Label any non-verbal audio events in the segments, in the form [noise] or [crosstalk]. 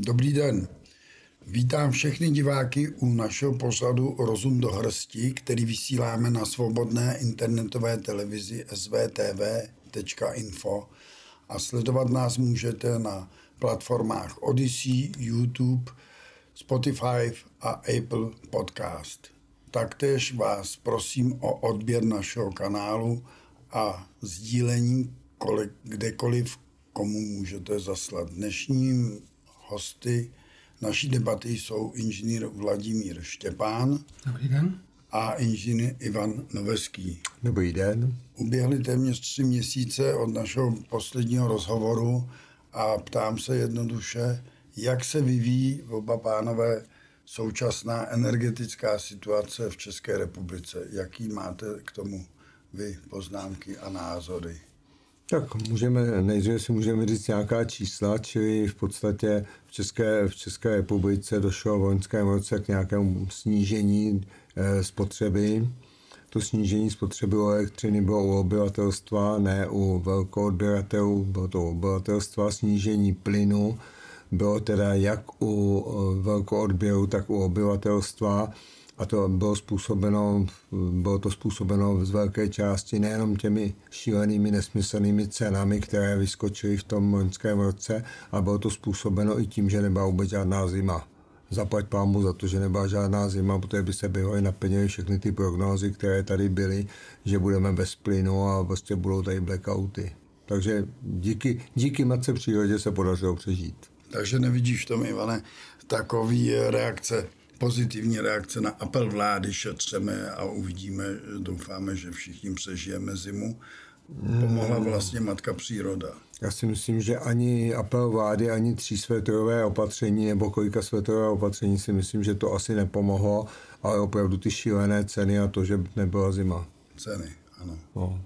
Dobrý den. Vítám všechny diváky u našeho pořadu Rozum do hrsti, který vysíláme na svobodné internetové televizi svtv.info a sledovat nás můžete na platformách Odyssey, YouTube, Spotify a Apple Podcast. Taktéž vás prosím o odběr našeho kanálu a sdílení kdekoliv, komu můžete zaslat. Dnešním hosty naší debaty jsou inženýr Vladimír Štěpán Dobrý den. a inženýr Ivan Noveský. Dobrý den. Uběhly téměř tři měsíce od našeho posledního rozhovoru a ptám se jednoduše, jak se vyvíjí oba pánové současná energetická situace v České republice. Jaký máte k tomu vy poznámky a názory? Tak můžeme, nejdříve si můžeme říct nějaká čísla, čili v podstatě v České, v České republice došlo v loňském roce k nějakému snížení eh, spotřeby. To snížení spotřeby elektřiny bylo u obyvatelstva, ne u velkoodběratelů, bylo to u obyvatelstva, snížení plynu bylo teda jak u eh, velkoodběru, tak u obyvatelstva a to bylo způsobeno, bylo to způsobeno z velké části nejenom těmi šílenými nesmyslnými cenami, které vyskočily v tom loňském roce, ale bylo to způsobeno i tím, že nebyla vůbec žádná zima. Zaplať pámu za to, že nebyla žádná zima, protože by se i naplnily všechny ty prognózy, které tady byly, že budeme bez plynu a prostě budou tady blackouty. Takže díky, díky matce přírodě se podařilo přežít. Takže nevidíš v tom, Ivane, takový reakce pozitivní reakce na apel vlády šetřeme a uvidíme, doufáme, že všichni přežijeme zimu. Pomohla vlastně matka příroda. Já si myslím, že ani apel vlády, ani tří světové opatření nebo kolika světové opatření si myslím, že to asi nepomohlo, ale opravdu ty šílené ceny a to, že nebyla zima. Ceny, ano. No.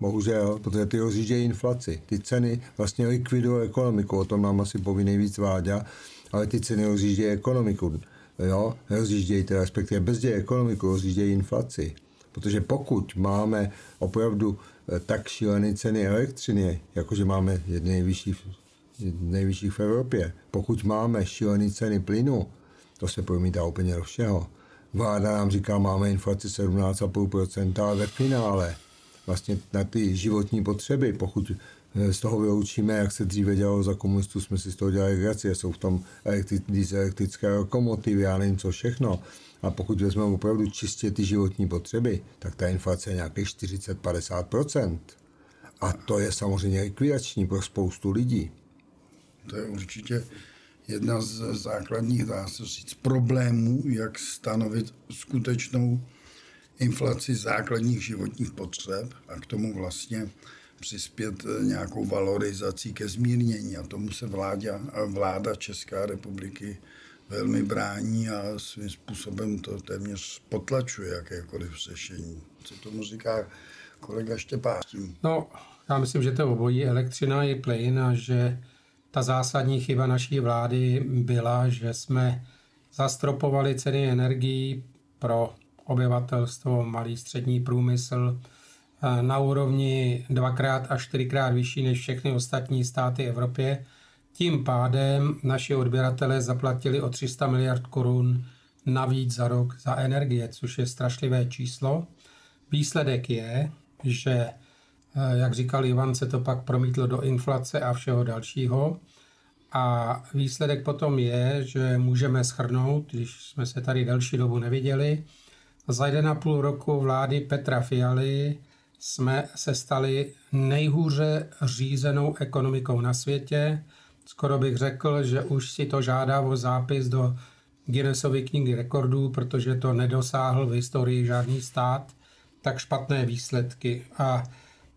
Bohužel, protože ty rozjíždějí inflaci. Ty ceny vlastně likvidují ekonomiku, o tom nám asi poví nejvíc Váďa, ale ty ceny rozjíždějí ekonomiku jo, rozjíždějí, respektive bezdějí ekonomiku, rozjíždějí inflaci. Protože pokud máme opravdu eh, tak šílené ceny elektřiny, jakože máme jedny nejvyšších, nejvyšší v Evropě, pokud máme šílené ceny plynu, to se promítá úplně do všeho. Vláda nám říká, máme inflaci 17,5%, ale ve finále vlastně na ty životní potřeby, pokud z toho vyloučíme, jak se dříve dělalo za komunistů, jsme si z toho dělali gracie, jsou v tom elektri- elektrické lokomotivy, já nevím co všechno. A pokud vezmeme opravdu čistě ty životní potřeby, tak ta inflace je nějakých 40-50%. A to je samozřejmě likvidační pro spoustu lidí. To je určitě jedna z základních, dá se říct, problémů, jak stanovit skutečnou inflaci základních životních potřeb a k tomu vlastně přispět eh, nějakou valorizací ke zmírnění a tomu se vláda, vláda České republiky velmi brání a svým způsobem to téměř potlačuje jakékoliv řešení. Co tomu říká kolega Štěpán? No, já myslím, že to obojí elektřina i plyn a že ta zásadní chyba naší vlády byla, že jsme zastropovali ceny energií pro obyvatelstvo, malý střední průmysl, na úrovni dvakrát až čtyřikrát vyšší než všechny ostatní státy Evropě. Tím pádem naši odběratelé zaplatili o 300 miliard korun navíc za rok za energie, což je strašlivé číslo. Výsledek je, že, eh, jak říkal Ivan, se to pak promítlo do inflace a všeho dalšího. A výsledek potom je, že můžeme schrnout, když jsme se tady delší dobu neviděli, za 1,5 roku vlády Petra Fialy jsme se stali nejhůře řízenou ekonomikou na světě. Skoro bych řekl, že už si to žádá o zápis do Guinnessovy knihy rekordů, protože to nedosáhl v historii žádný stát, tak špatné výsledky. A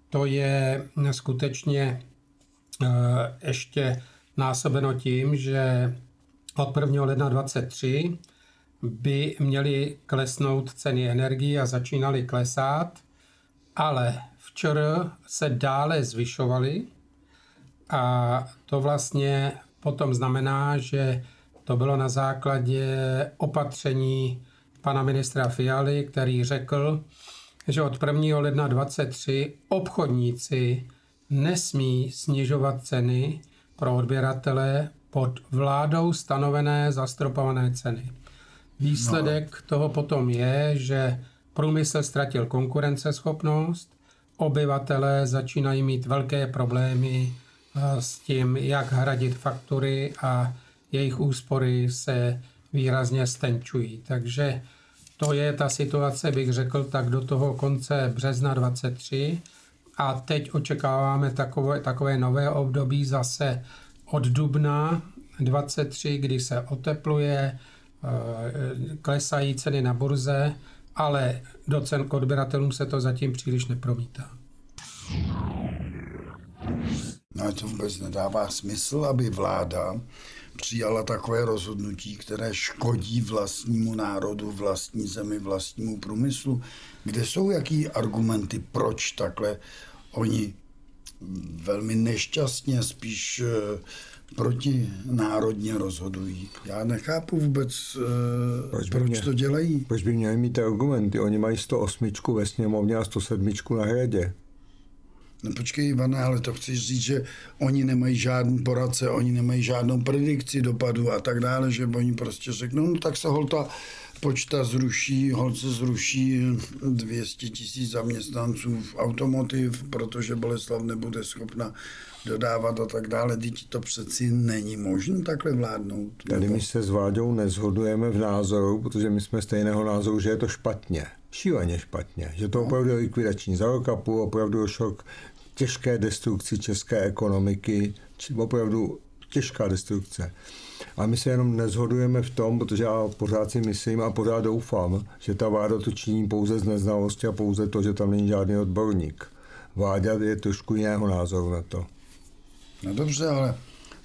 to je skutečně eh, ještě násobeno tím, že od 1. ledna 2023 by měly klesnout ceny energii a začínaly klesat ale včera se dále zvyšovaly a to vlastně potom znamená, že to bylo na základě opatření pana ministra Fialy, který řekl, že od 1. ledna 2023 obchodníci nesmí snižovat ceny pro odběratele, pod vládou stanovené zastropované ceny. Výsledek no. toho potom je, že průmysl ztratil konkurenceschopnost, obyvatelé začínají mít velké problémy eh, s tím, jak hradit faktury a jejich úspory se výrazně stenčují. Takže to je ta situace, bych řekl, tak do toho konce března 23. A teď očekáváme takové, takové nové období zase od dubna 23, kdy se otepluje, eh, klesají ceny na burze, ale do cen k odběratelům se to zatím příliš nepromítá. No to vůbec nedává smysl, aby vláda přijala takové rozhodnutí, které škodí vlastnímu národu, vlastní zemi, vlastnímu průmyslu. Kde jsou jaký argumenty, proč takhle oni velmi nešťastně, spíš eh, protinárodně rozhodují. Já nechápu vůbec, eh, proč, proč mě, to dělají. Proč by měli mít ty argumenty? Oni mají 108 ve sněmovně a 107 na hradě. No počkej, Ivane, ale to chci říct, že oni nemají žádný poradce, oni nemají žádnou predikci dopadu a tak dále, že oni prostě řeknou, no tak se holta počta zruší, holce zruší 200 tisíc zaměstnanců v automotiv, protože Boleslav nebude schopna dodávat a tak dále. Teď to přeci není možné takhle vládnout. Tady my se s Váďou nezhodujeme v názoru, protože my jsme stejného názoru, že je to špatně. Šíleně špatně. Že to no. opravdu je likvidační. Za rok a půl opravdu došlo k těžké destrukci české ekonomiky, opravdu těžká destrukce. A my se jenom nezhodujeme v tom, protože já pořád si myslím a pořád doufám, že ta vláda to činí pouze z neznalosti a pouze to, že tam není žádný odborník. Vláda je trošku jiného názoru na to. No dobře, ale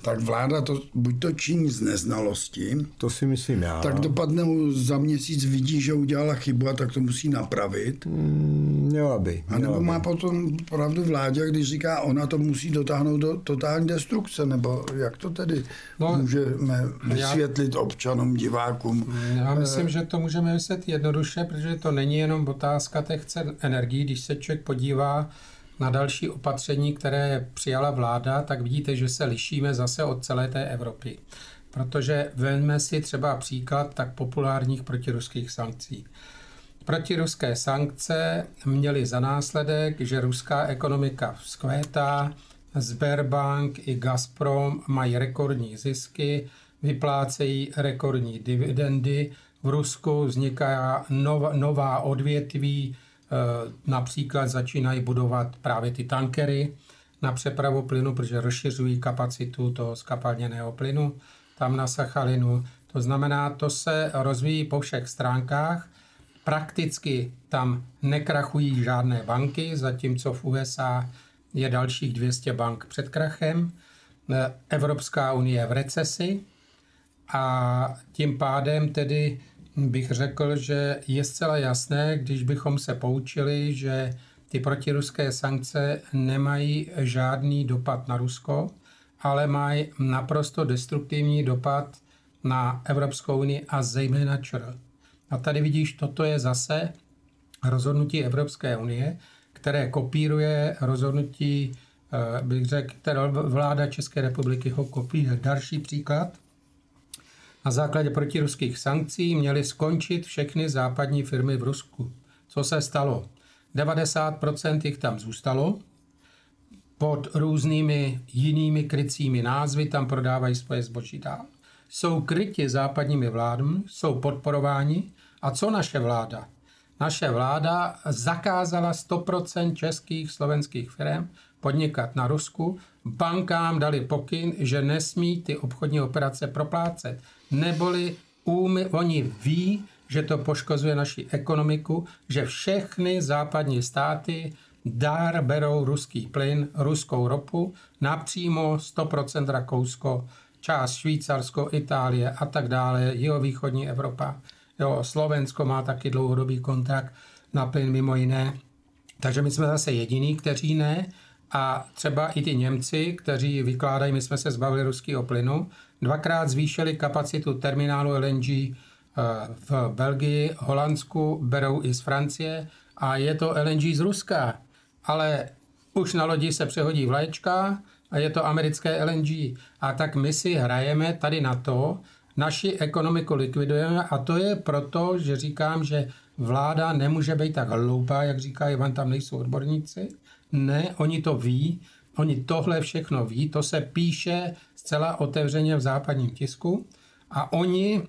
tak vláda to buď to činí z neznalosti. To si myslím já. Tak dopadne za měsíc vidí, že udělala chybu a tak to musí napravit. Mm, měla by. A nebo má potom pravdu vládě, když říká, ona to musí dotáhnout do totální destrukce, nebo jak to tedy no, můžeme vysvětlit já, občanům, divákům? Já myslím, že to můžeme vysvětlit jednoduše, protože to není jenom otázka těch cen energií, když se člověk podívá, na další opatření, které přijala vláda, tak vidíte, že se lišíme zase od celé té Evropy. Protože vezme si třeba příklad tak populárních protiruských sankcí. Protiruské sankce měly za následek, že ruská ekonomika vzkvétá, Sberbank i Gazprom mají rekordní zisky, vyplácejí rekordní dividendy, v Rusku vzniká nová odvětví, například začínají budovat právě ty tankery na přepravu plynu, protože rozšiřují kapacitu toho skapalněného plynu tam na Sachalinu. To znamená, to se rozvíjí po všech stránkách. Prakticky tam nekrachují žádné banky, zatímco v USA je dalších 200 bank před krachem. Eh, Evropská unie v recesi a tím pádem tedy bych řekl, že je zcela jasné, když bychom se poučili, že ty protiruské sankce nemají žádný dopad na Rusko, ale mají naprosto destruktivní dopad na Evropskou unii a zejména ČR. A tady vidíš, toto je zase rozhodnutí Evropské unie, které kopíruje rozhodnutí, eh, bych řekl, které vláda České republiky ho kopíruje. Další příklad, na základě protiruských sankcí měly skončit všechny západní firmy v Rusku. Co se stalo? 90% jich tam zůstalo, pod různými jinými krycími názvy tam prodávají svoje zboží dál. Jsou kryti západními vládami, jsou podporováni. A co naše vláda? Naše vláda zakázala 100% českých slovenských firm podnikat na Rusku. Bankám dali pokyn, že nesmí ty obchodní operace proplácet neboli úmy, oni ví, že to poškozuje naši ekonomiku, že všechny západní státy dár berou ruský plyn, ruskou ropu, napřímo 100% Rakousko, část Švýcarsko, Itálie a tak dále, jihovýchodní Evropa. Jo, Slovensko má taky dlouhodobý kontrakt na plyn mimo jiné. Takže my jsme zase jediní, kteří ne. A třeba i ty Němci, kteří vykládají, my jsme se zbavili ruského plynu, dvakrát zvýšili kapacitu terminálu LNG eh, v Belgii, Holandsku, berou i z Francie a je to LNG z Ruska. Ale už na lodi se přehodí vlaječka, a je to americké LNG. A tak my si hrajeme tady na to, naši ekonomiku likvidujeme a to je proto, že říkám, že vláda nemůže být tak hloupá, jak říká Ivan, tam nejsou odborníci. Ne, oni to ví, oni tohle všechno ví, to se píše zcela otevřeně v západním tisku a oni,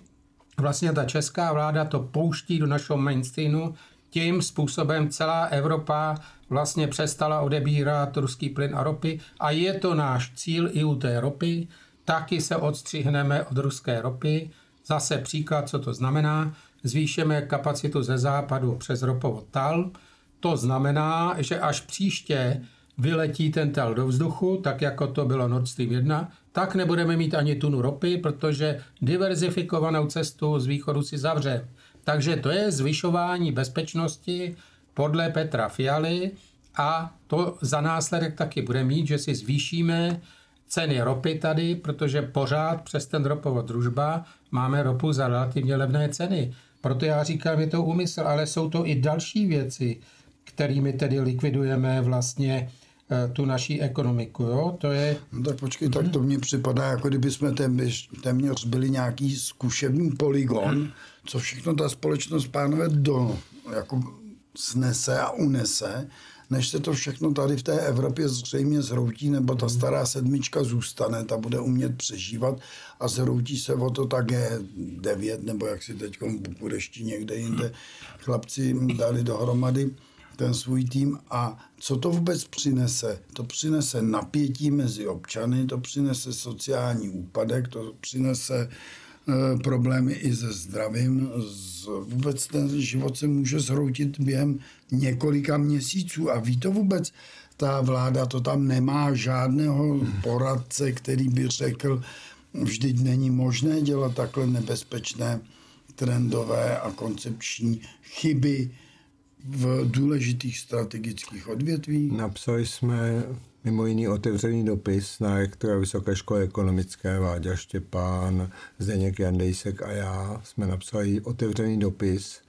vlastně ta česká vláda to pouští do našeho mainstreamu, tím způsobem celá Evropa vlastně přestala odebírat ruský plyn a ropy a je to náš cíl i u té ropy. Taky se odstřihneme od ruské ropy. Zase příklad, co to znamená. Zvýšíme kapacitu ze západu přes ropovod TAL. To znamená, že až příště vyletí ten TAL do vzduchu, tak jako to bylo Nord Stream 1, tak nebudeme mít ani tunu ropy, protože diverzifikovanou cestu z východu si zavře. Takže to je zvyšování bezpečnosti podle Petra Fialy a to za následek taky bude mít, že si zvýšíme ceny ropy tady, protože pořád přes ten ropovod družba máme ropu za relativně levné ceny. Proto já říkám, je to úmysl, ale jsou to i další věci, kterými tedy likvidujeme vlastně eh, tu naší ekonomiku. Jo? To je... No tak počkej, tak to mně připadá, jako kdyby jsme téměř, téměř byli nějaký zkušební poligon, co všechno ta společnost, pánové, do, jako snese a unese, než se to všechno tady v té Evropě zřejmě zhroutí, nebo ta stará sedmička zůstane, ta bude umět přežívat a zhroutí se o to tak je 9, nebo jak si teď v Bukurešti někde jinde chlapci dali dohromady ten svůj tým a co to vůbec přinese? To přinese napětí mezi občany, to přinese sociální úpadek, to přinese Eh, problémy i se zdravím. Vůbec ten život se může zhroutit během několika měsíců a ví to vůbec ta vláda, to tam nemá žádného poradce, který by řekl, vždyť není možné dělat takhle nebezpečné trendové a koncepční chyby v důležitých strategických odvětvích. Napsali jsme mimo jiný otevřený dopis na rektora Vysoké školy ekonomické Váďa Štěpán, Zdeněk Jandejsek a já jsme napsali otevřený dopis,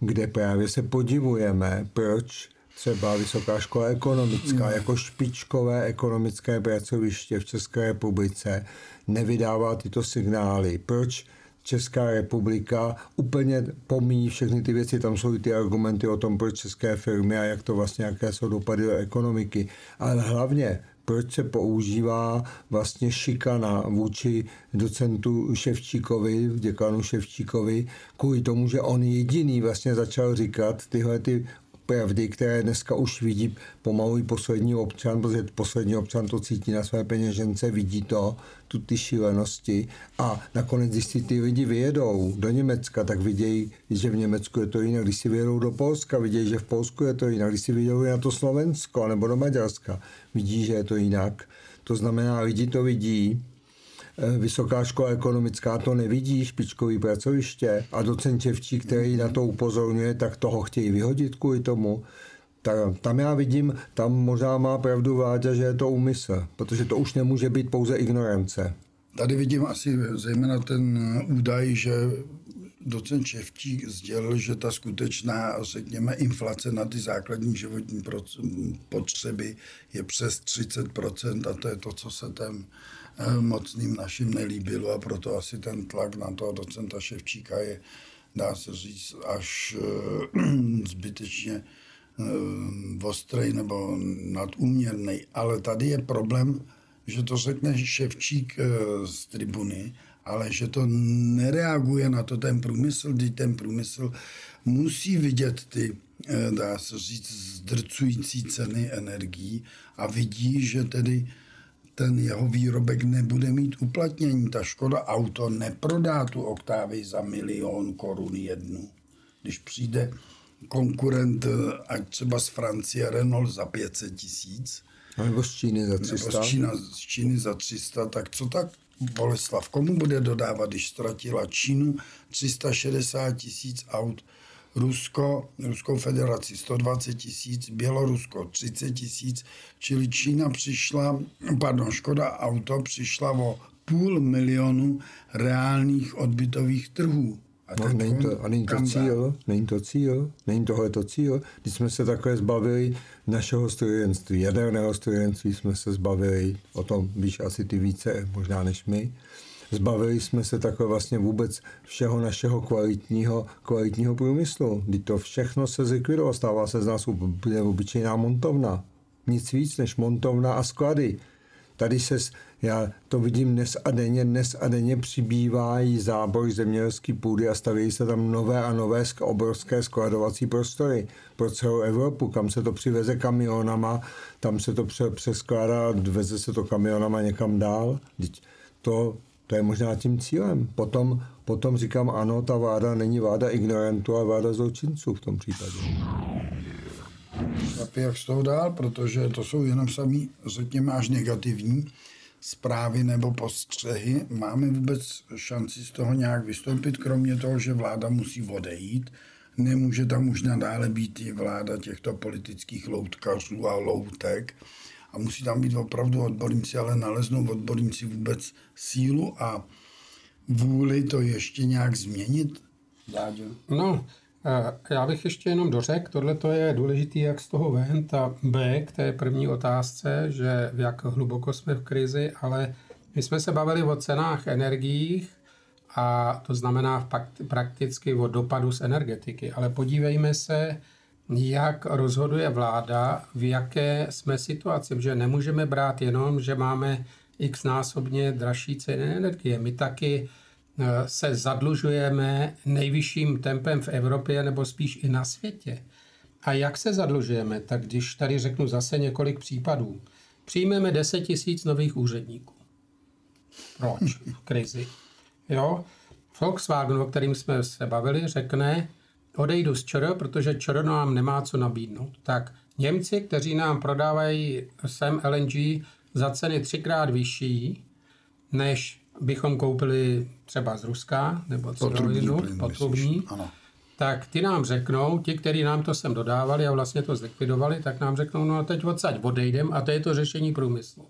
kde právě se podivujeme, proč třeba Vysoká škola ekonomická jako špičkové ekonomické pracoviště v České republice nevydává tyto signály. Proč Česká republika úplně pomíjí všechny ty věci, tam jsou i ty argumenty o tom, proč české firmy a jak to vlastně, jaké jsou dopady do ekonomiky. Ale hlavně, proč se používá vlastně šikana vůči docentu Ševčíkovi, děkanu Ševčíkovi, kvůli tomu, že on jediný vlastně začal říkat tyhle ty pravdy, které dneska už vidí pomalu i poslední občan, protože poslední občan to cítí na své peněžence, vidí to, tu ty šílenosti. A nakonec, když si ty lidi vyjedou do Německa, tak vidějí, že v Německu je to jinak, když si vyjedou do Polska, vidějí, že v Polsku je to jinak, když si vyjedou na to Slovensko nebo do Maďarska, vidí, že je to jinak. To znamená, lidi to vidí, Vysoká škola ekonomická to nevidí, špičkový pracoviště a docent Čevčí, který na to upozorňuje, tak toho chtějí vyhodit kvůli tomu. Tam já vidím, tam možná má pravdu Vláďa, že je to úmysl, protože to už nemůže být pouze ignorance. Tady vidím asi zejména ten údaj, že docent Ševčík sdělil, že ta skutečná, řekněme, inflace na ty základní životní potřeby je přes 30% a to je to, co se ten Eh, mocným našim nelíbilo a proto asi ten tlak na toho docenta Ševčíka je, dá se říct, až eh, [clears throat] zbytečně eh, ostrej nebo nadúměrný. Ale tady je problém, že to řekne Ševčík z tribuny, ale že to nereaguje na to ten průmysl, kdy ten průmysl musí vidět ty, dá se říct, zdrcující ceny energií a vidí, že tedy ten jeho výrobek nebude mít uplatnění. Ta Škoda Auto neprodá tu Oktávy za milion korun jednu. Když přijde konkurent, ať třeba z Francie Renault za 500 tisíc, nebo z Číny za 300. Nebo z, Čína, z Číny za 300, tak co tak Boleslav komu bude dodávat, když ztratila Čínu 360 tisíc aut Rusko, Ruskou federaci 120 tisíc, Bělorusko 30 tisíc, čili Čína přišla, pardon, Škoda Auto přišla o půl milionu reálných odbytových trhů. A No, není to, a není to cíl, není to cíl, není tohle to cíl. Když jsme se takhle zbavili našeho strojenství, jaderného strojenství jsme se zbavili, o tom víš asi ty více možná než my, zbavili jsme se takhle vlastně vůbec všeho našeho kvalitního, kvalitního průmyslu. Kdy to všechno se zlikvidovalo, stává se z nás obyčejná montovna. Nic víc než montovna a sklady. Tady se, já to vidím dnes a denně, dnes a denně přibývají zábor zemědělské půdy a staví se tam nové a nové obrovské skladovací prostory pro celou Evropu, kam se to přiveze kamionama, tam se to přeskládá, veze se to kamionama někam dál. To, to je možná tím cílem. Potom, potom říkám, ano, ta vláda není vláda ignorantů, ale vláda zločinců v tom případě. Jak z toho dál, protože to jsou jenom sami, řekněme, až negativní zprávy nebo postřehy. Máme vůbec šanci z toho nějak vystoupit, kromě toho, že vláda musí odejít. Nemůže tam už nadále být i vláda těchto politických loutkařů a loutek. A musí tam být opravdu odborníci, ale naleznou odborníci vůbec sílu a vůli to ještě nějak změnit? Dáďo. No, já bych ještě jenom dořekl, tohle je důležité, jak z toho ven, ta B k té první otázce, že v jak hluboko jsme v krizi, ale my jsme se bavili o cenách energiích a to znamená prakticky o dopadu z energetiky, ale podívejme se, jak rozhoduje vláda, v jaké jsme situaci, že nemůžeme brát jenom, že máme x násobně dražší ceny energie. My taky Eh, se zadlužujeme nejvyšším tempem v Evropě nebo spíš i na světě. A jak se zadlužujeme? Tak když tady řeknu zase několik případů. Přijmeme 10 tisíc nových úředníků. Proč v krizi? Jo? Volkswagen, o kterým jsme se bavili, řekne, odejdu z ČR, protože ČR nám nemá co nabídnout. Tak Němci, kteří nám prodávají sem LNG za ceny třikrát vyšší, než bychom koupili třeba z Ruska nebo Cyrolinu, potrubní, tak ty nám řeknou, ti, kteří nám to sem dodávali a vlastně to zlikvidovali, tak nám řeknou, no a teď odsaď odejdem a to je to řešení průmyslu.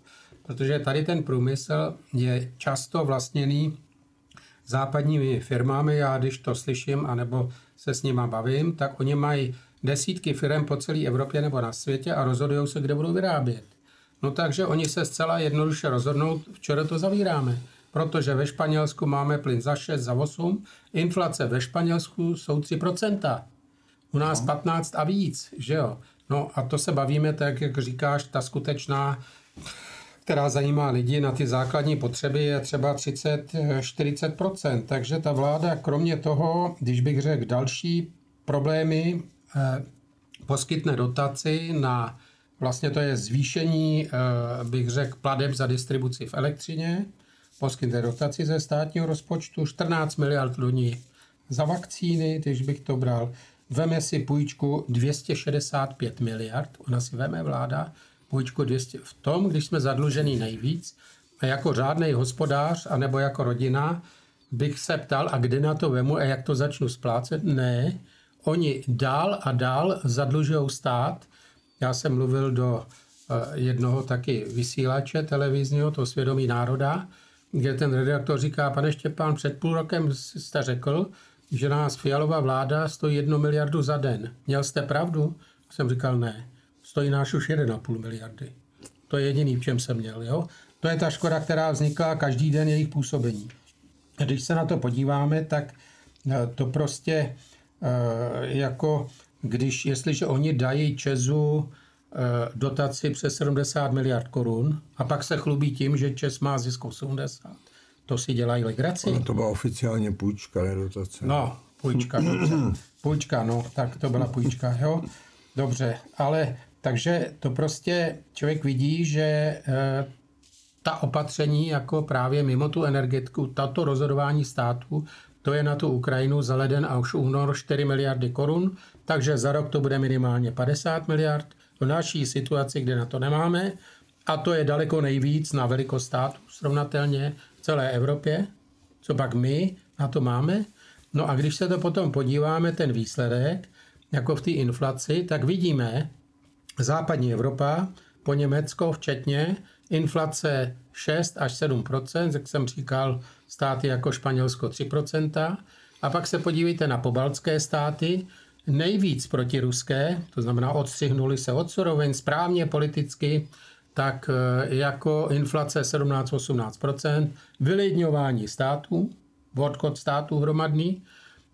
Protože tady ten průmysl je často vlastněný západními firmami, já když to slyším, anebo se s nima bavím, tak oni mají desítky firm po celé Evropě nebo na světě a rozhodují se, kde budou vyrábět. No takže oni se zcela jednoduše rozhodnou, včera to zavíráme protože ve Španělsku máme plyn za 6, za 8, inflace ve Španělsku jsou 3%. U nás no. 15 a víc, že jo? No a to se bavíme, tak jak říkáš, ta skutečná, která zajímá lidi na ty základní potřeby, je třeba 30-40%. Takže ta vláda, kromě toho, když bych řekl další problémy, eh, poskytne dotaci na, vlastně to je zvýšení, eh, bych řekl, pladeb za distribuci v elektřině, poskytne dotaci ze státního rozpočtu 14 miliard do ní za vakcíny, když bych to bral. Veme si půjčku 265 miliard, ona si veme vláda půjčku 200. V tom, když jsme zadlužený nejvíc, a jako řádný hospodář, anebo jako rodina, bych se ptal, a kdy na to vemu a jak to začnu splácet? Ne, oni dál a dál zadlužují stát. Já jsem mluvil do eh, jednoho taky vysílače televizního, to svědomí národa, kde ten redaktor říká, pane Štěpán, před půl rokem jste řekl, že nás fialová vláda stojí jednu miliardu za den. Měl jste pravdu? Jsem říkal, ne. Stojí náš už 1,5 miliardy. To je jediný, v čem jsem měl. Jo? To je ta škoda, která vzniká každý den jejich působení. Když se na to podíváme, tak eh, to prostě eh, jako když, jestliže oni dají Česu dotaci přes 70 miliard korun a pak se chlubí tím, že Čes má zisk 80. To si dělají legraci. Ale to byla oficiálně půjčka, ne dotace. No, půjčka, dobře. Půjčka, no, tak to byla půjčka, jo. Dobře, ale takže to prostě člověk vidí, že e, ta opatření jako právě mimo tu energetiku, tato rozhodování státu, to je na tu Ukrajinu za leden a už únor 4 miliardy korun, takže za rok to bude minimálně 50 miliard, v naší situaci, kde na to nemáme, a to je daleko nejvíc na velikost státu srovnatelně v celé Evropě, co pak my na to máme. No a když se to potom podíváme, ten výsledek, jako v té inflaci, tak vidíme, západní Evropa, po Německo včetně, inflace 6 až 7% jak jsem říkal, státy jako Španělsko 3% A pak se podívejte na pobaltské státy, nejvíc protiruské, to znamená odstřihnuli se od surovin správně politicky, tak eh, jako inflace 17-18%, vylidňování států, odchod států hromadný,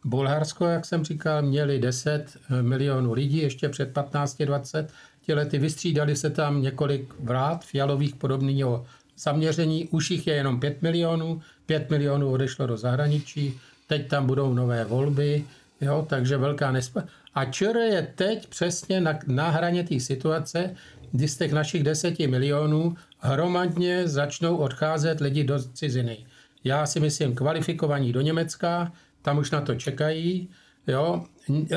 Bulharsko, jak jsem říkal, měli 10 eh, milionů lidí ještě před 15-20 lety. Vystřídali se tam několik vlád fialových podobného zaměření. Už jich je jenom 5 milionů. 5 milionů odešlo do zahraničí. Teď tam budou nové volby. Jo, takže velká nespa. A ČR je teď přesně na, na hraně té situace, kdy z těch našich 10 milionů hromadně začnou odcházet lidi do ciziny. Já si myslím kvalifikovaní do Německa, tam už na to čekají, jo,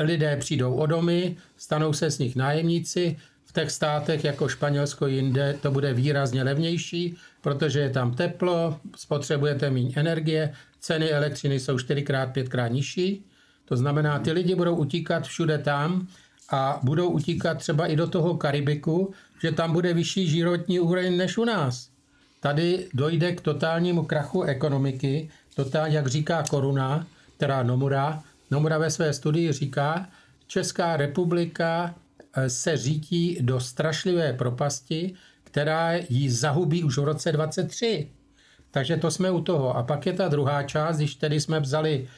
lidé přijdou o domy, stanou se z nich nájemníci, v těch státech jako Španělsko jinde to bude výrazně levnější, protože je tam teplo, spotřebujete méně energie, ceny elektřiny jsou čtyřikrát, pětkrát nižší, to znamená, ty lidi budou utíkat všude tam a budou utíkat třeba i do toho Karibiku, že tam bude vyšší životní úroveň než u nás. Tady dojde k totálnímu krachu ekonomiky, totál, jak říká Koruna, teda Nomura. Nomura ve své studii říká, Česká republika eh, se řítí do strašlivé propasti, která ji zahubí už v roce 23. Takže to jsme u toho. A pak je ta druhá část, když tedy jsme vzali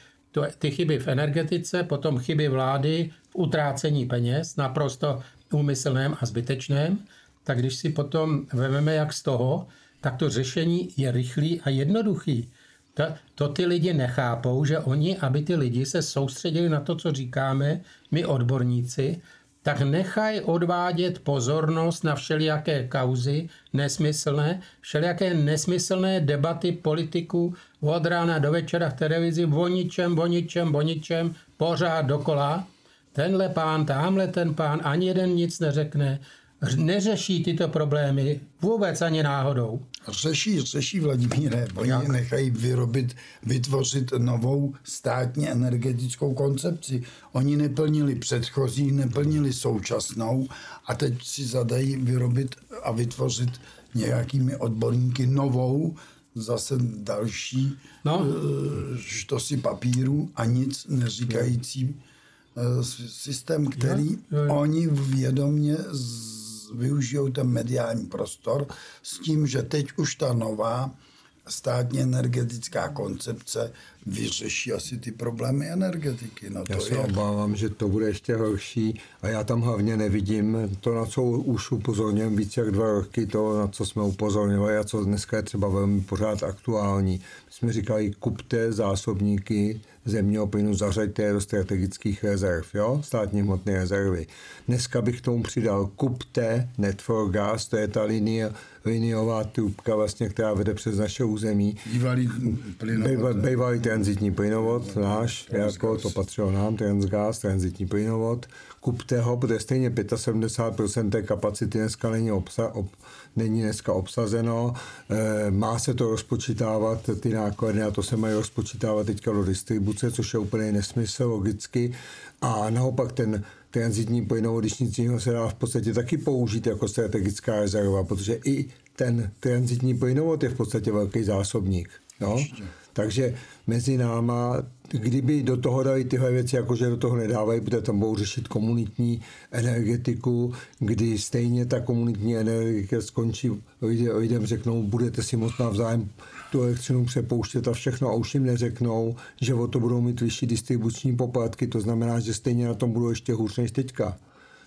ty chyby v energetice, potom chyby vlády v utrácení peněz, naprosto úmyslném a zbytečném, tak když si potom vezmeme jak z toho, tak to řešení je rychlý a jednoduchý. To, to ty lidi nechápou, že oni, aby ty lidi se soustředili na to, co říkáme, my odborníci, tak nechaj odvádět pozornost na všelijaké kauzy nesmyslné, všelijaké nesmyslné debaty politiků od rána do večera v televizi o ničem, o ničem, o ničem, pořád dokola. Tenhle pán, tamhle ten pán, ani jeden nic neřekne neřeší tyto problémy vůbec ani náhodou. Řeší, řeší Vladimíre. Oni Jak? nechají vyrobit, vytvořit novou státní energetickou koncepci. Oni neplnili předchozí, neplnili současnou a teď si zadají vyrobit a vytvořit nějakými odborníky novou, zase další no. Eh, štosy papíru a nic neříkající eh, systém, který jo, jo, jo. oni vědomě z využijou ten mediální prostor s tím, že teď už ta nová státní energetická koncepce vyřeší asi ty problémy energetiky. No to já se je... obávám, že to bude ještě horší a já tam hlavně nevidím to, na co už upozorňujeme více jak dva roky, to, na co jsme upozorňovali a co dneska je třeba velmi pořád aktuální. My jsme říkali, kupte zásobníky zemního plynu, zařaďte do strategických rezerv, jo? státní hmotné rezervy. Dneska bych k tomu přidal, kupte Net for Gas, to je ta linie, liniová trubka, vlastně, která vede přes naše území. Bývalý plynovod. Bývalý transitní plynovod náš, jako to patřilo nám, Transgas, transitní plynovod. Kupte ho, protože stejně 75% té kapacity dneska není, obsa, ob, není dneska obsazeno. E, má se to rozpočítávat, ty náklady, a to se mají rozpočítávat teďka do distribuce, což je úplně nesmysl logicky. A naopak ten transitní plynovod, když nic jiného se dá v podstatě taky použít jako strategická rezerva, protože i ten transitní plynovod je v podstatě velký zásobník. No? Takže mezi náma, kdyby do toho dali tyhle věci, jakože do toho nedávají, protože tam budou řešit komunitní energetiku, kdy stejně ta komunitní energetika skončí, lidem řeknou, budete si moc navzájem tu elektřinu přepouštět a všechno a už jim neřeknou, že o to budou mít vyšší distribuční poplatky, to znamená, že stejně na tom budou ještě hůř než teďka.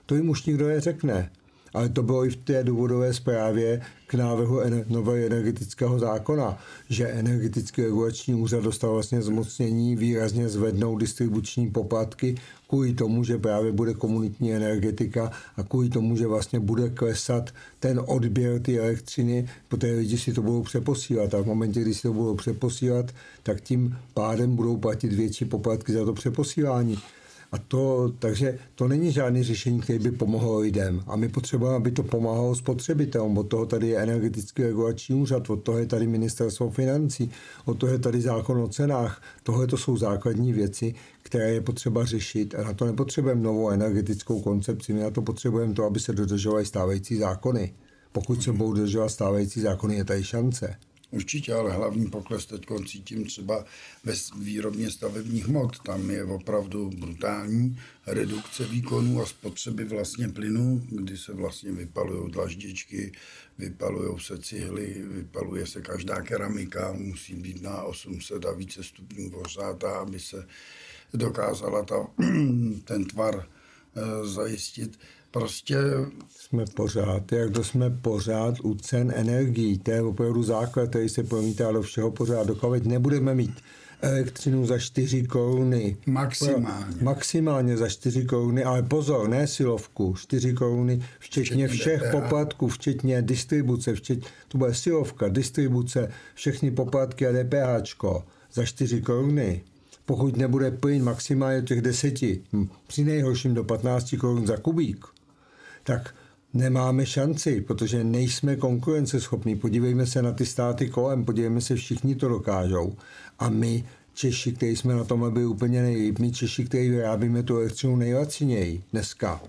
To jim už nikdo neřekne ale to bylo i v té důvodové zprávě k návrhu nového energetického zákona, že energetický regulační úřad dostal vlastně zmocnění výrazně zvednout distribuční poplatky kvůli tomu, že právě bude komunitní energetika a kvůli tomu, že vlastně bude klesat ten odběr ty elektřiny, protože lidi si to budou přeposílat a v momentě, kdy si to budou přeposílat, tak tím pádem budou platit větší poplatky za to přeposílání. A to, takže to není žádný řešení, které by pomohlo lidem. A my potřebujeme, aby to pomáhalo spotřebitelům. Od toho tady je energetický regulační úřad, od toho je tady ministerstvo financí, od toho je tady zákon o cenách. Tohle to jsou základní věci, které je potřeba řešit. A na to nepotřebujeme novou energetickou koncepci, my na to potřebujeme to, aby se dodržovaly stávající zákony. Pokud se budou dodržovat stávající zákony, je tady šance. Určitě, ale hlavní pokles teď cítím třeba ve výrobně stavebních mod. Tam je opravdu brutální redukce výkonů a spotřeby vlastně plynu, kdy se vlastně vypalují dlaždičky, vypalují se cihly, vypaluje se každá keramika, musí být na 800 a více stupňů ohřátá, aby se dokázala ta, [clears throat] ten tvar eh, zajistit. Prostě jsme pořád, jak to jsme pořád u cen energií. To je opravdu základ, který se promítá do všeho pořád. Dokud nebudeme mít elektřinu za 4 koruny. Maximálně. Maximálně za 4 koruny, ale pozor, ne silovku, 4 koruny, včetně, včetně všech DPH. poplatků, včetně distribuce, včetně, to bude silovka, distribuce, všechny poplatky a DPH za 4 koruny. Pokud nebude plyn maximálně těch 10, hm, při nejhorším do 15 korun za kubík, tak nemáme šanci, protože nejsme konkurenceschopní. Podívejme se na ty státy kolem, podívejme se, všichni to dokážou. A my, Češi, kteří jsme na tom byli úplně nejlíp, my Češi, kteří vyrábíme tu elektřinu nejlaciněji dneska,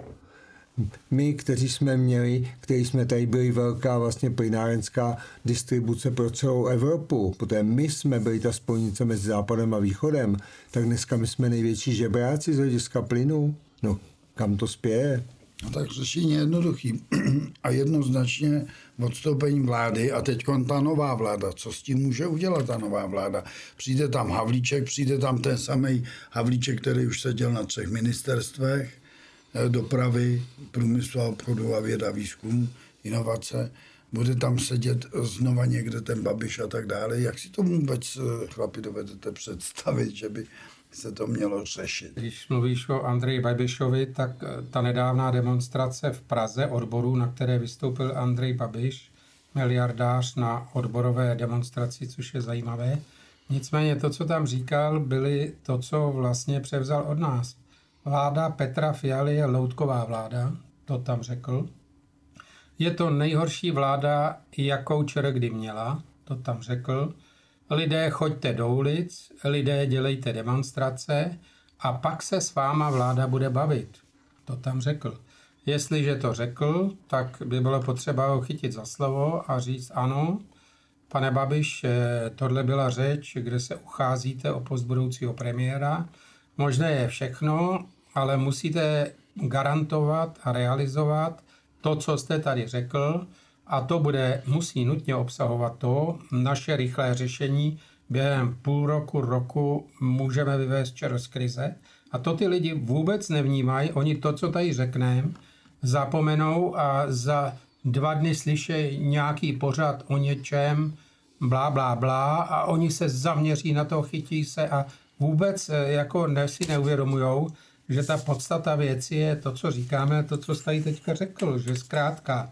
my, kteří jsme měli, kteří jsme tady byli velká vlastně plynárenská distribuce pro celou Evropu, protože my jsme byli ta spojnice mezi západem a východem, tak dneska my jsme největší žebráci z hlediska plynu. No, kam to spěje? No tak řešení je jednoduchý [clears throat] a jednoznačně odstoupení vlády a teď ta nová vláda. Co s tím může udělat ta nová vláda? Přijde tam Havlíček, přijde tam ten samý Havlíček, který už seděl na třech ministerstvech, eh, dopravy, průmyslu a obchodu a věda, výzkum, inovace. Bude tam sedět znova někde ten Babiš a tak dále. Jak si to vůbec eh, chlapi dovedete představit, že by se to mělo řešit. Když mluvíš o Andreji Babišovi, tak eh, ta nedávná demonstrace v Praze odborů, na které vystoupil Andrej Babiš, miliardář na odborové demonstraci, což je zajímavé. Nicméně to, co tam říkal, byly to, co vlastně převzal od nás. Vláda Petra Fialy je loutková vláda, to tam řekl. Je to nejhorší vláda, jakou ČR kdy měla, to tam řekl lidé choďte do ulic, lidé dělejte demonstrace a pak se s váma vláda bude bavit. To tam řekl. Jestliže to řekl, tak by bylo potřeba ho chytit za slovo a říct ano, pane Babiš, tohle byla řeč, kde se ucházíte o post budoucího premiéra. Možné je všechno, ale musíte garantovat a realizovat to, co jste tady řekl, a to bude, musí nutně obsahovat to, naše rychlé řešení během půl roku, roku můžeme vyvést čer z krize. A to ty lidi vůbec nevnímají, oni to, co tady řekneme, zapomenou a za dva dny slyšejí nějaký pořad o něčem, blá, blá, blá a oni se zaměří na to, chytí se a vůbec eh, jako ne, si neuvědomujou, že ta podstata věci je to, co říkáme, to, co jste tady teďka řekl, že zkrátka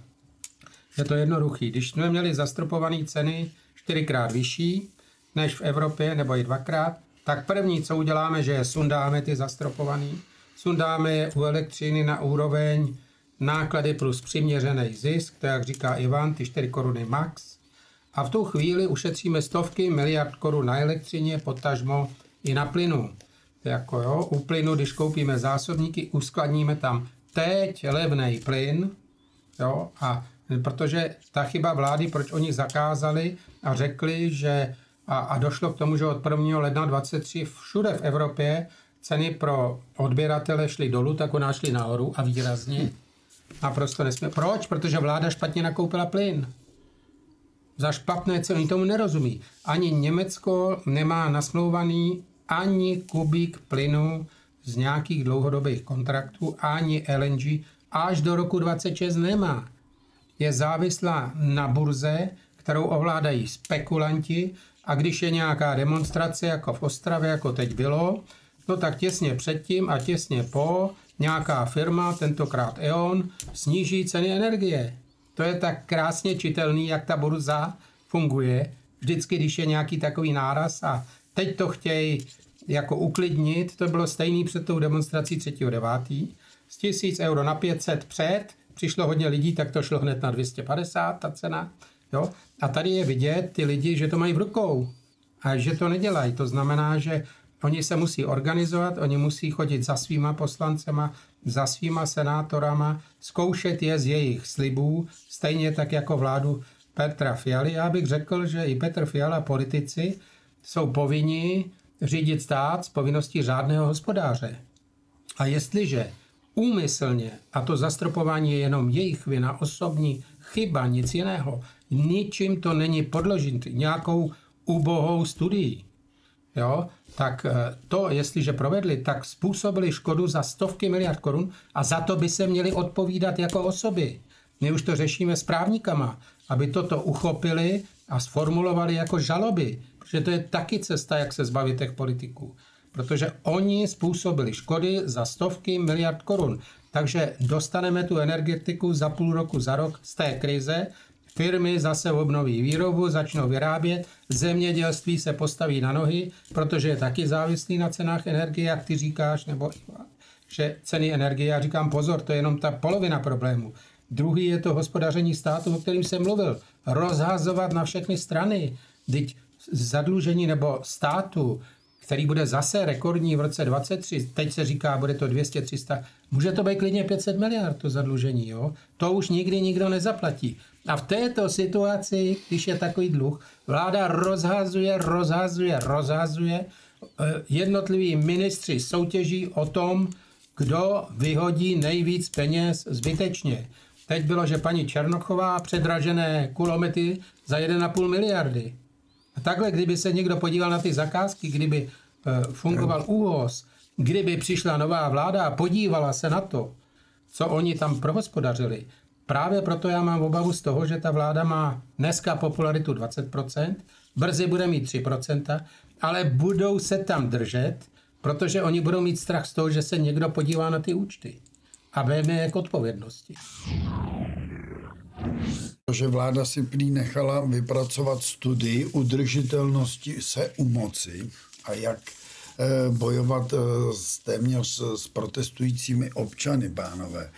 je to jednoduchý. Když jsme měli zastropované ceny čtyřikrát vyšší než v Evropě, nebo i dvakrát, tak první, co uděláme, že je sundáme ty zastropované, sundáme je u elektřiny na úroveň náklady plus přiměřený zisk, to jak říká Ivan, ty 4 koruny max. A v tu chvíli ušetříme stovky miliard korun na elektřině, potažmo i na plynu. Jako jo, u plynu, když koupíme zásobníky, uskladníme tam teď levný plyn, jo, a protože ta chyba vlády, proč oni zakázali a řekli, že a, a došlo k tomu, že od 1. ledna 23 všude v Evropě ceny pro odběratele šly dolů, tak ona šly nahoru a výrazně. Naprosto nesmí. Proč? Protože vláda špatně nakoupila plyn. Za špatné ceny tomu nerozumí. Ani Německo nemá nasmlouvaný ani kubík plynu z nějakých dlouhodobých kontraktů, ani LNG až do roku 26 nemá je závislá na burze, kterou ovládají spekulanti a když je nějaká demonstrace, jako v Ostravě, jako teď bylo, no tak těsně předtím a těsně po nějaká firma, tentokrát E.ON, sníží ceny energie. To je tak krásně čitelný, jak ta burza funguje. Vždycky, když je nějaký takový náraz a teď to chtějí jako uklidnit, to bylo stejný před tou demonstrací 3.9. Z 1000 euro na 500 před přišlo hodně lidí, tak to šlo hned na 250, ta cena. Jo? A tady je vidět ty lidi, že to mají v rukou a že to nedělají. To znamená, že oni se musí organizovat, oni musí chodit za svýma poslancema, za svýma senátorama, zkoušet je z jejich slibů, stejně tak jako vládu Petra Fialy, já bych řekl, že i Petr Fiala politici jsou povinni řídit stát s povinností řádného hospodáře. A jestliže úmyslně, a to zastropování je jenom jejich vina, osobní chyba, nic jiného, ničím to není podložit nějakou ubohou studií, jo, tak eh, to, jestliže provedli, tak způsobili škodu za stovky miliard korun a za to by se měli odpovídat jako osoby. My už to řešíme s právníkama, aby toto uchopili a sformulovali jako žaloby, protože to je taky cesta, jak se zbavit těch politiků. Protože oni způsobili škody za stovky miliard korun. Takže dostaneme tu energetiku za půl roku, za rok z té krize, firmy zase obnoví výrobu, začnou vyrábět, zemědělství se postaví na nohy, protože je taky závislý na cenách energie, jak ty říkáš, nebo že ceny energie, já říkám pozor, to je jenom ta polovina problému. Druhý je to hospodaření státu, o kterým jsem mluvil. Rozhazovat na všechny strany. Teď zadlužení nebo státu, který bude zase rekordní v roce 23, teď se říká, bude to 200, 300, může to být klidně 500 miliard to zadlužení, jo? To už nikdy nikdo nezaplatí. A v této situaci, když je takový dluh, vláda rozhazuje, rozhazuje, rozhazuje, eh, jednotliví ministři soutěží o tom, kdo vyhodí nejvíc peněz zbytečně. Teď bylo, že paní Černochová předražené kulomety za 1,5 miliardy. Takhle, kdyby se někdo podíval na ty zakázky, kdyby eh, fungoval úhoz, kdyby přišla nová vláda a podívala se na to, co oni tam prohospodařili, právě proto já mám obavu z toho, že ta vláda má dneska popularitu 20%, brzy bude mít 3%, ale budou se tam držet, protože oni budou mít strach z toho, že se někdo podívá na ty účty a veme je k odpovědnosti. Že vláda si prý nechala vypracovat studii udržitelnosti se u moci a jak eh, bojovat eh, s téměř s protestujícími občany, pánové.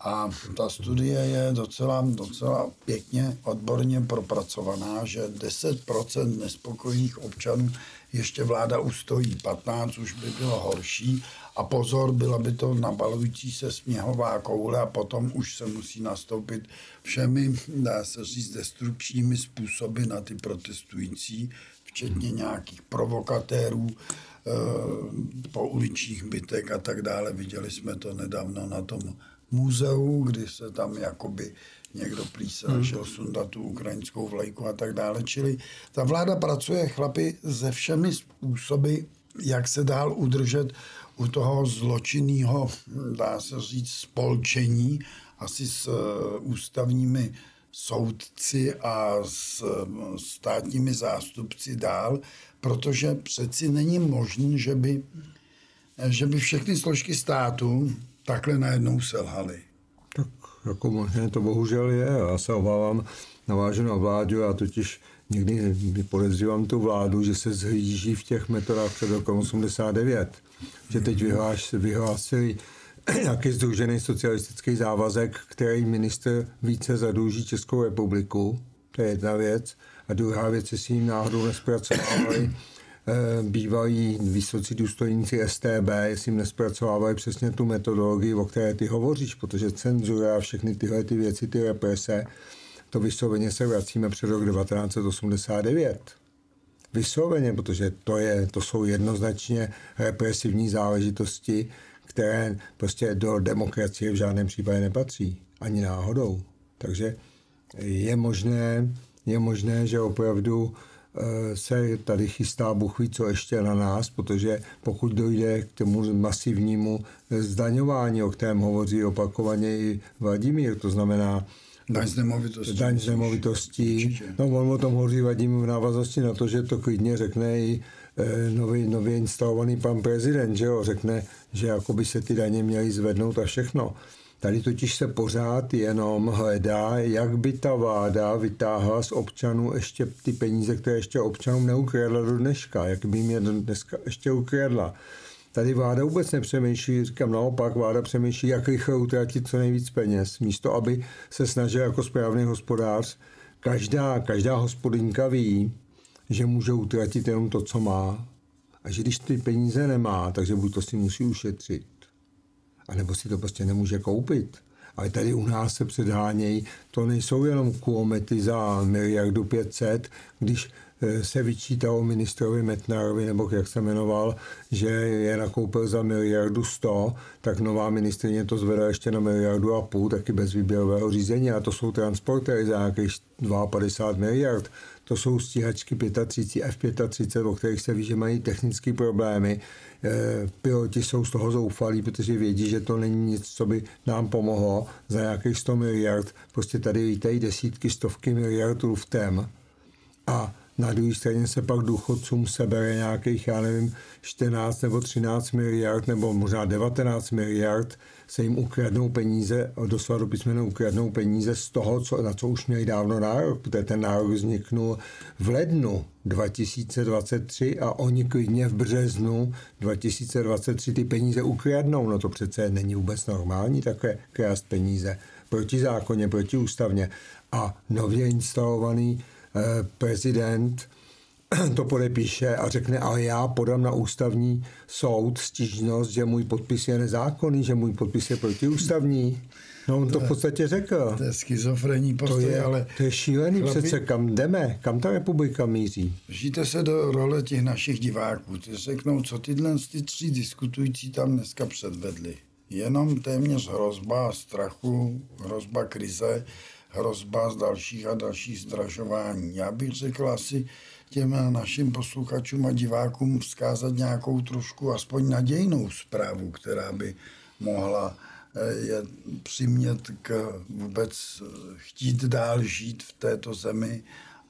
A ta studie je docela, docela pěkně odborně propracovaná, že 10% nespokojených občanů ještě vláda ustojí, 15 už by bylo horší a pozor, byla by to nabalující se sněhová koule a potom už se musí nastoupit všemi, dá se říct, destrukčními způsoby na ty protestující, včetně nějakých provokatérů, eh, po uličních bytek a tak dále. Viděli jsme to nedávno na tom muzeu, kdy se tam jakoby někdo plísal, hmm. šel sundat tu ukrajinskou vlajku a tak dále. Čili ta vláda pracuje, chlapi, ze všemi způsoby, jak se dál udržet u toho zločinného, dá se říct, spolčení, asi s uh, ústavními soudci a s uh, státními zástupci dál, protože přeci není možné, že by, že by všechny složky státu takhle najednou selhaly. Tak jako možné to bohužel je. Já se obávám, na vládu, já totiž někdy podezřívám tu vládu, že se zhlíží v těch metodách před rokem 89. Že teď vyhláš, vyhlásili [clears throat] nějaký združený socialistický závazek, který minister více zadluží Českou republiku. To je jedna věc. A druhá věc, jestli jim náhodou nespracovávali [clears throat] Eh, bývalí vysocí důstojníci STB, jestli jim nespracovávají přesně tu metodologii, o které ty hovoříš, protože cenzura a všechny tyhle ty věci, ty represe, to vysloveně se vracíme před rok 1989. Vysloveně, protože to, je, to jsou jednoznačně represivní záležitosti, které prostě do demokracie v žádném případě nepatří. Ani náhodou. Takže je možné, je možné, že opravdu Eh, se tady chystá Bůh ví, co ještě na nás, protože pokud dojde k tomu masivnímu zdaňování, o kterém hovoří opakovaně i Vladimír, to znamená Daň z nemovitosti. Daň z nemovitosti. No, on o tom hovoří Vadim v návaznosti na to, že to klidně řekne i eh, nový, nově instalovaný pan prezident, že jo, řekne, že jakoby se ty daně měly zvednout a všechno. Tady totiž se pořád jenom hledá, jak by ta vláda vytáhla z občanů ještě ty peníze, které ještě občanům neukradla do dneška, jak by jim je dneska ještě ukradla. Tady vláda vůbec nepřemýšlí, říkám naopak, vláda přemýšlí, jak rychle utratit co nejvíc peněz, místo aby se snažil jako správný hospodář. Každá, každá hospodinka ví, že může utratit jenom to, co má. A že když ty peníze nemá, takže buď to si musí ušetřit, anebo si to prostě nemůže koupit. ale tady u nás se předhánějí, to nejsou jenom kuomety za miliardu 500, když se vyčítalo ministrovi Metnarovi, nebo jak se jmenoval, že je nakoupil za miliardu 100, tak nová ministrině to zvedá ještě na miliardu a půl, taky bez výběrového řízení a to jsou transportéry za nějakých 52 miliard. To jsou stíhačky 35, F-35, o kterých se ví, že mají technické problémy. Eh, piloti jsou z toho zoufalí, protože vědí, že to není nic, co by nám pomohlo za nějakých 100 miliard. Prostě tady vítají desítky, stovky miliard luftem. A na druhé straně se pak důchodcům sebere nějakých, já nevím, 14 nebo 13 miliard, nebo možná 19 miliard, se jim ukradnou peníze, doslova do písmenu ukradnou peníze z toho, co, na co už měli dávno nárok, protože ten nárok vzniknul v lednu 2023 a oni klidně v březnu 2023 ty peníze ukradnou. No to přece není vůbec normální takové krást peníze. Protizákonně, protiústavně. A nově instalovaný prezident [clears throat] to podepíše a řekne, ale já podám na ústavní soud stížnost, že můj podpis je nezákonný, že můj podpis je protiústavní. No on to v podstatě řekl. To je schizofrenní postoj, To je, ale to je šílený chlapi- přece, kam jdeme, kam ta republika míří. Vžijte se do role těch našich diváků. Ty řeknou, co tyhle ty tři diskutující tam dneska předvedli. Jenom téměř hrozba strachu, hrozba krize, hrozba z dalších a dalších zdražování. Já bych řekl asi těm našim posluchačům a divákům vzkázat nějakou trošku aspoň nadějnou zprávu, která by mohla eh, je přimět k vůbec chtít dál žít v této zemi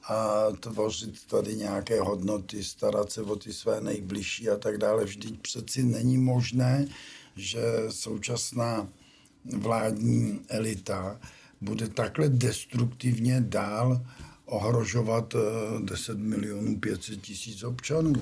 a tvořit tady nějaké hodnoty, starat se o ty své nejbližší a tak dále. Vždyť přeci není možné, že současná vládní elita bude takhle destruktivně dál ohrožovat eh, 10 milionů 500 tisíc občanů.